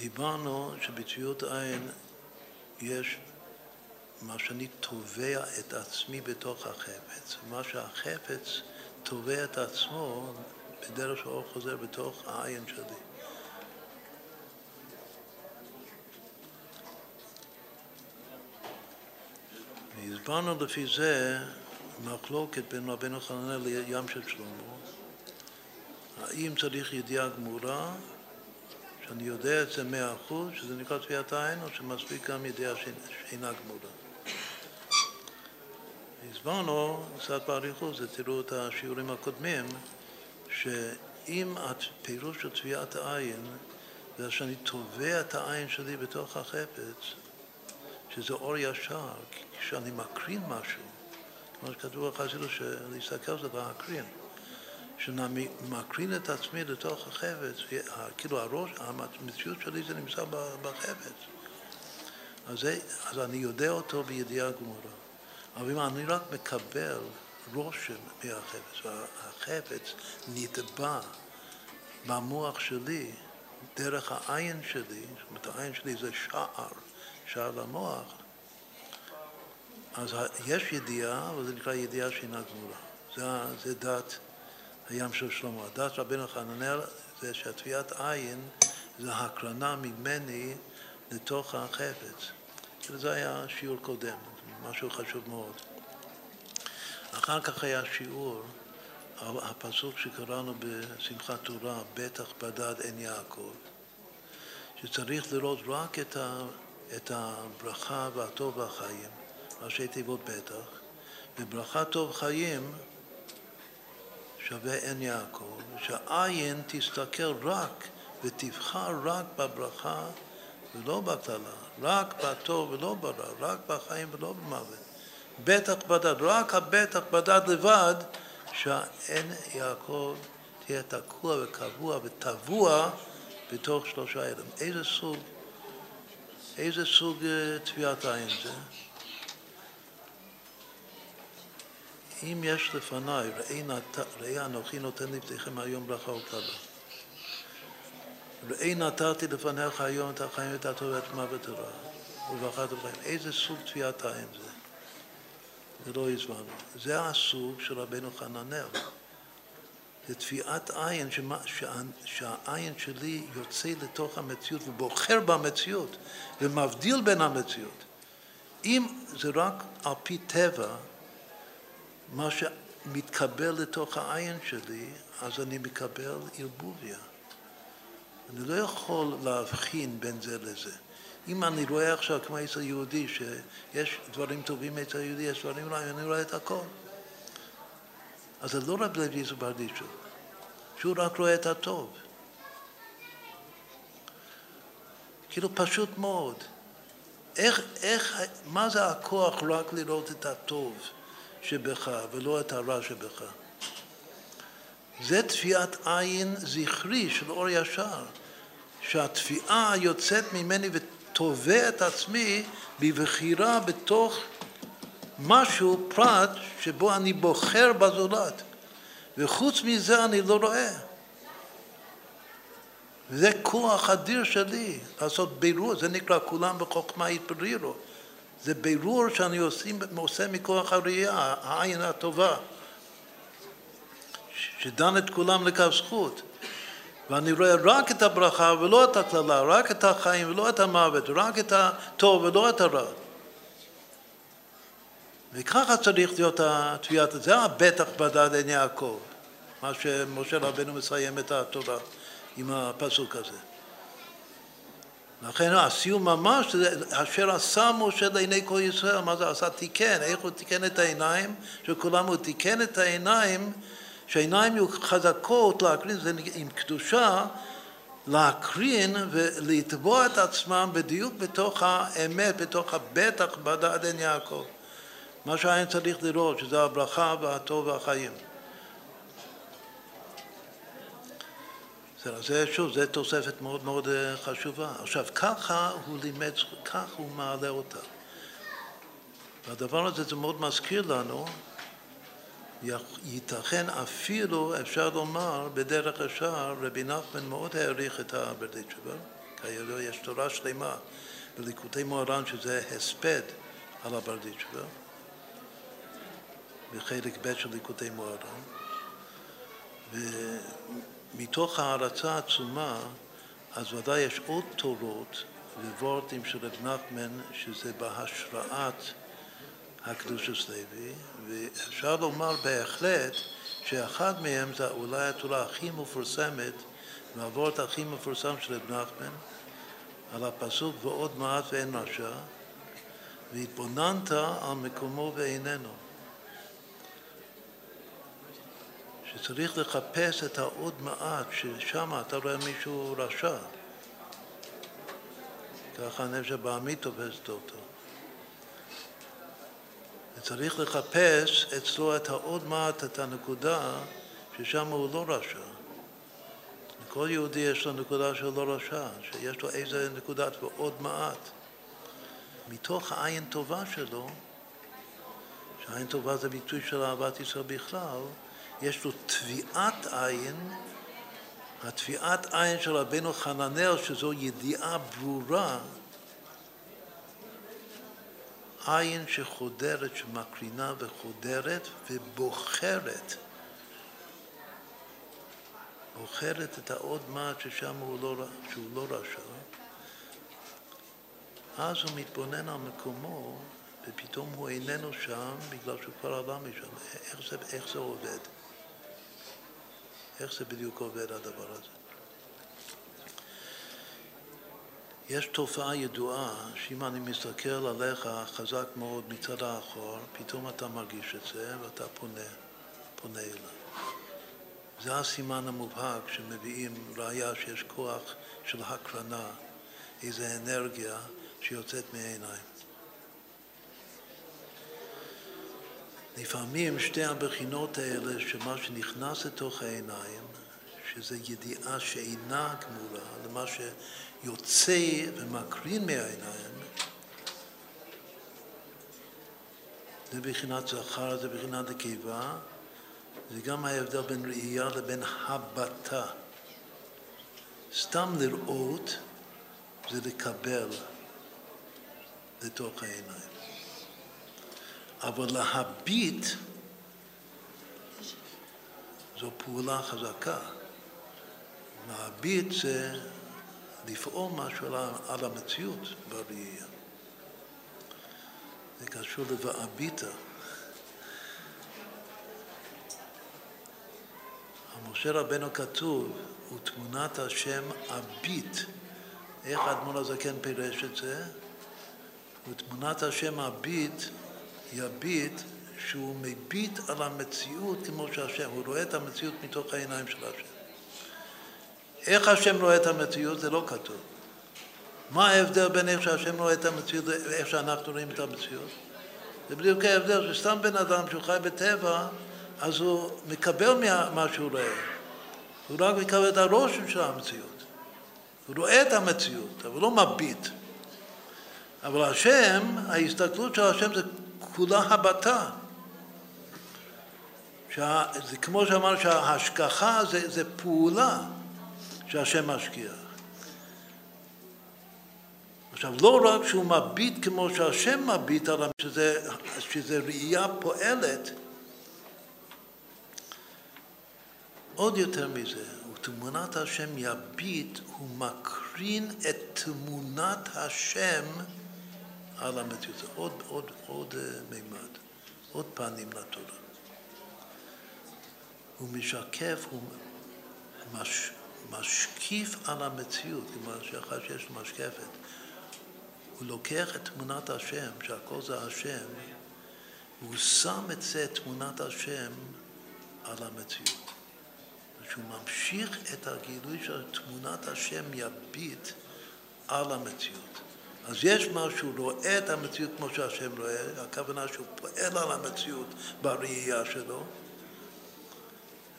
דיברנו שבתביעות עין יש מה שאני תובע את עצמי בתוך החפץ. מה שהחפץ תובע את עצמו בדרך שאור חוזר בתוך העין שלי. והסברנו לפי זה מחלוקת בין רבנו חננאל לים של שלמה, האם צריך ידיעה גמורה, שאני יודע את זה מאה אחוז, שזה נקרא תביעת העין, או שמספיק גם ידיעה שאינה גמורה. הסברנו קצת באריכות, זה תראו את השיעורים הקודמים, שאם הפירוש של תביעת העין זה שאני תובע את העין שלי בתוך החפץ, שזה אור ישר, כשאני מקרין משהו, כמו שכתוב בחסידות, שלהסתכל זה להקרין, שאני מקרין את עצמי לתוך החפץ, כאילו הראש, המציאות שלי זה נמצא בחפץ. אז, אז אני יודע אותו בידיעה גמורה. אבל אם אני רק מקבל רושם מהחפץ, והחפץ נתבע במוח שלי, דרך העין שלי, זאת אומרת העין שלי זה שער, שער למוח, אז יש ידיעה, אבל זה נקרא ידיעה שאינה גמורה. זה, זה דת הים של שלמה. דת רבנו חננאל זה שהטביעת עין זה הקרנה ממני לתוך החפץ. זה היה שיעור קודם. משהו חשוב מאוד. אחר כך היה שיעור הפסוק שקראנו בשמחת תורה, בטח בדד עין יעקב, שצריך לראות רק את, ה, את הברכה והטוב והחיים, ראשי תיבות בטח, וברכה טוב חיים שווה עין יעקב, שהעין תסתכל רק ותבחר רק בברכה ולא בקללה, רק בטוב ולא ברע, רק בחיים ולא במוות. בטח בדד, רק הבטח בדד לבד, שהאין יעקב תהיה תקוע וקבוע וטבוע בתוך שלושה אלה. איזה סוג, איזה סוג תביעת אה, עין זה? אם יש לפניי, ראי אנוכי נותן לפניכם היום ברכה וקללה. ראי נתתי לפניך היום את החיים ואת הטוב ואת מוות הרע וברכת החיים. איזה סוג תביעת עין זה? זה לא הסברנו. זה הסוג של רבנו חננאל. זה תביעת עין שמה, שה, שהעין שלי יוצא לתוך המציאות ובוחר במציאות ומבדיל בין המציאות. אם זה רק על פי טבע, מה שמתקבל לתוך העין שלי, אז אני מקבל ערבוביה. אני לא יכול להבחין בין זה לזה. אם אני רואה עכשיו כמו אצל יהודי שיש דברים טובים אצל יהודי, יש דברים רעים, אני רואה את הכל. אז זה לא רב לוי זוברדיצ'ו, שהוא רק רואה את הטוב. כאילו פשוט מאוד. איך, איך, מה זה הכוח רק לראות את הטוב שבך ולא את הרע שבך? זה תביעת עין זכרי של אור ישר, שהתביעה יוצאת ממני ותובע את עצמי בבחירה בתוך משהו, פרט, שבו אני בוחר בזולת. וחוץ מזה אני לא רואה. וזה כוח אדיר שלי, לעשות בירור, זה נקרא כולם בחוכמה יתברירו. זה בירור שאני עושה, עושה מכוח הראייה, העין הטובה. שדן את כולם לכף זכות. ואני רואה רק את הברכה ולא את הקללה, רק את החיים ולא את המוות, רק את הטוב ולא את הרע. וככה צריך להיות התביעת, זה הבטח בדד עין יעקב, מה שמשה רבנו מסיים את התורה עם הפסוק הזה. לכן הסיום ממש אשר עשה משה לעיני כל ישראל, מה זה עשה? תיקן, איך הוא תיקן את העיניים? של כולם הוא תיקן את העיניים שהעיניים יהיו חזקות להקרין, זה עם קדושה, להקרין ולתבוע את עצמם בדיוק בתוך האמת, בתוך הבטח בדעת עין יעקב. מה שהעין צריך לראות, שזה הברכה והטוב והחיים. זה שוב, זו תוספת מאוד מאוד אה, חשובה. עכשיו, ככה הוא לימד, ככה הוא מעלה אותה. והדבר הזה זה מאוד מזכיר לנו ייתכן אפילו, אפשר לומר, בדרך השער, רבי נחמן מאוד העריך את הברדיצ'בה, כידוע יש תורה שלמה בליקוטי מוהר"ן שזה הספד על הברדיצ'בה, בחלק ב' של ליקוטי מוהר"ן, ומתוך הערצה עצומה, אז ודאי יש עוד תורות ווורטים של רב נחמן, שזה בהשראת הקדושת לוי, ואפשר לומר בהחלט שאחד מהם זה אולי התורה הכי מפורסמת, והוורט הכי מפורסם של רב נחמן, על הפסוק ועוד מעט ואין רשע, והתבוננת על מקומו ואיננו. שצריך לחפש את העוד מעט, ששם אתה רואה מישהו רשע. ככה הנפש הבעמית תופסת אותו. וצריך לחפש אצלו את העוד מעט, את הנקודה, ששם הוא לא רשע. לכל יהודי יש לו נקודה שהוא לא רשע, שיש לו איזה נקודת ועוד מעט. מתוך העין טובה שלו, שעין טובה זה ביטוי של אהבת ישראל בכלל, יש לו תביעת עין, התביעת עין של רבנו חננאל, שזו ידיעה ברורה, עין שחודרת, שמקרינה וחודרת ובוחרת, בוחרת את העוד מעט ששם הוא לא, שהוא לא רשע, אז הוא מתבונן על מקומו ופתאום הוא איננו שם בגלל שהוא כבר עבר משם. איך זה, איך זה עובד? איך זה בדיוק עובד הדבר הזה? יש תופעה ידועה שאם אני מסתכל עליך חזק מאוד מצד האחור, פתאום אתה מרגיש את זה ואתה פונה, פונה אליו. זה הסימן המובהק שמביאים ראיה שיש כוח של הקרנה, איזו אנרגיה שיוצאת מהעיניים. לפעמים שתי הבחינות האלה, שמה שנכנס לתוך העיניים, שזה ידיעה שאינה גמולה, למה שיוצא ומקרין מהעיניים, זה בחינת זכר, זה בחינת נקבה, זה גם ההבדל בין ראייה לבין הבטה. סתם לראות זה לקבל לתוך העיניים. אבל להביט זו פעולה חזקה. להביט זה לפעול משהו על המציאות בראייה. זה קשור ל"ואביטה". משה רבנו כתוב, ותמונת השם אביט. איך האדמו"ר הזקן פירש את זה? ותמונת השם אביט יביט שהוא מביט על המציאות כמו שהשם, הוא רואה את המציאות מתוך העיניים של השם. איך השם רואה את המציאות זה לא כתוב. מה ההבדל בין איך שהשם רואה את המציאות לאיך שאנחנו רואים את המציאות? זה בדיוק ההבדל, שסתם בן אדם שהוא חי בטבע, אז הוא מקבל מה שהוא רואה. הוא רק מקבל את הרושם של המציאות. הוא רואה את המציאות, אבל לא מביט. אבל השם, ההסתכלות של השם זה כולה הבטה. שה, זה כמו שאמרנו שההשגחה זה, זה פעולה שהשם משקיע. עכשיו, לא רק שהוא מביט כמו שהשם מביט עליו, שזה, שזה ראייה פועלת, עוד יותר מזה, ותמונת השם יביט, הוא מקרין את תמונת השם על המציאות. עוד, עוד, עוד uh, מימד, עוד פנים לתורה. הוא משקף, הוא מש, משקיף על המציאות, כלומר שאחד שיש לו משקפת. הוא לוקח את תמונת השם, שהכל זה השם, והוא שם את זה, תמונת השם, על המציאות. שהוא ממשיך את הגילוי של תמונת השם יביט על המציאות. אז יש משהו, רואה את המציאות כמו שהשם רואה, הכוונה שהוא פועל על המציאות בראייה שלו,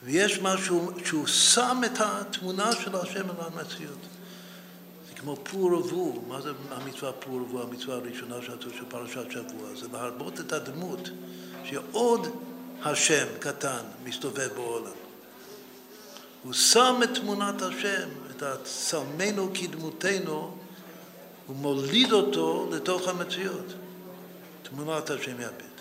ויש משהו שהוא שם את התמונה של השם על המציאות. זה כמו פור ורבו, מה זה המצווה פור ורבו, המצווה הראשונה של פרשת שבוע? זה להרבות את הדמות, שעוד השם קטן מסתובב בעולם. הוא שם את תמונת השם, את הצלמנו כדמותנו, הוא מוליד אותו לתוך המציאות. תמונת השם יביט.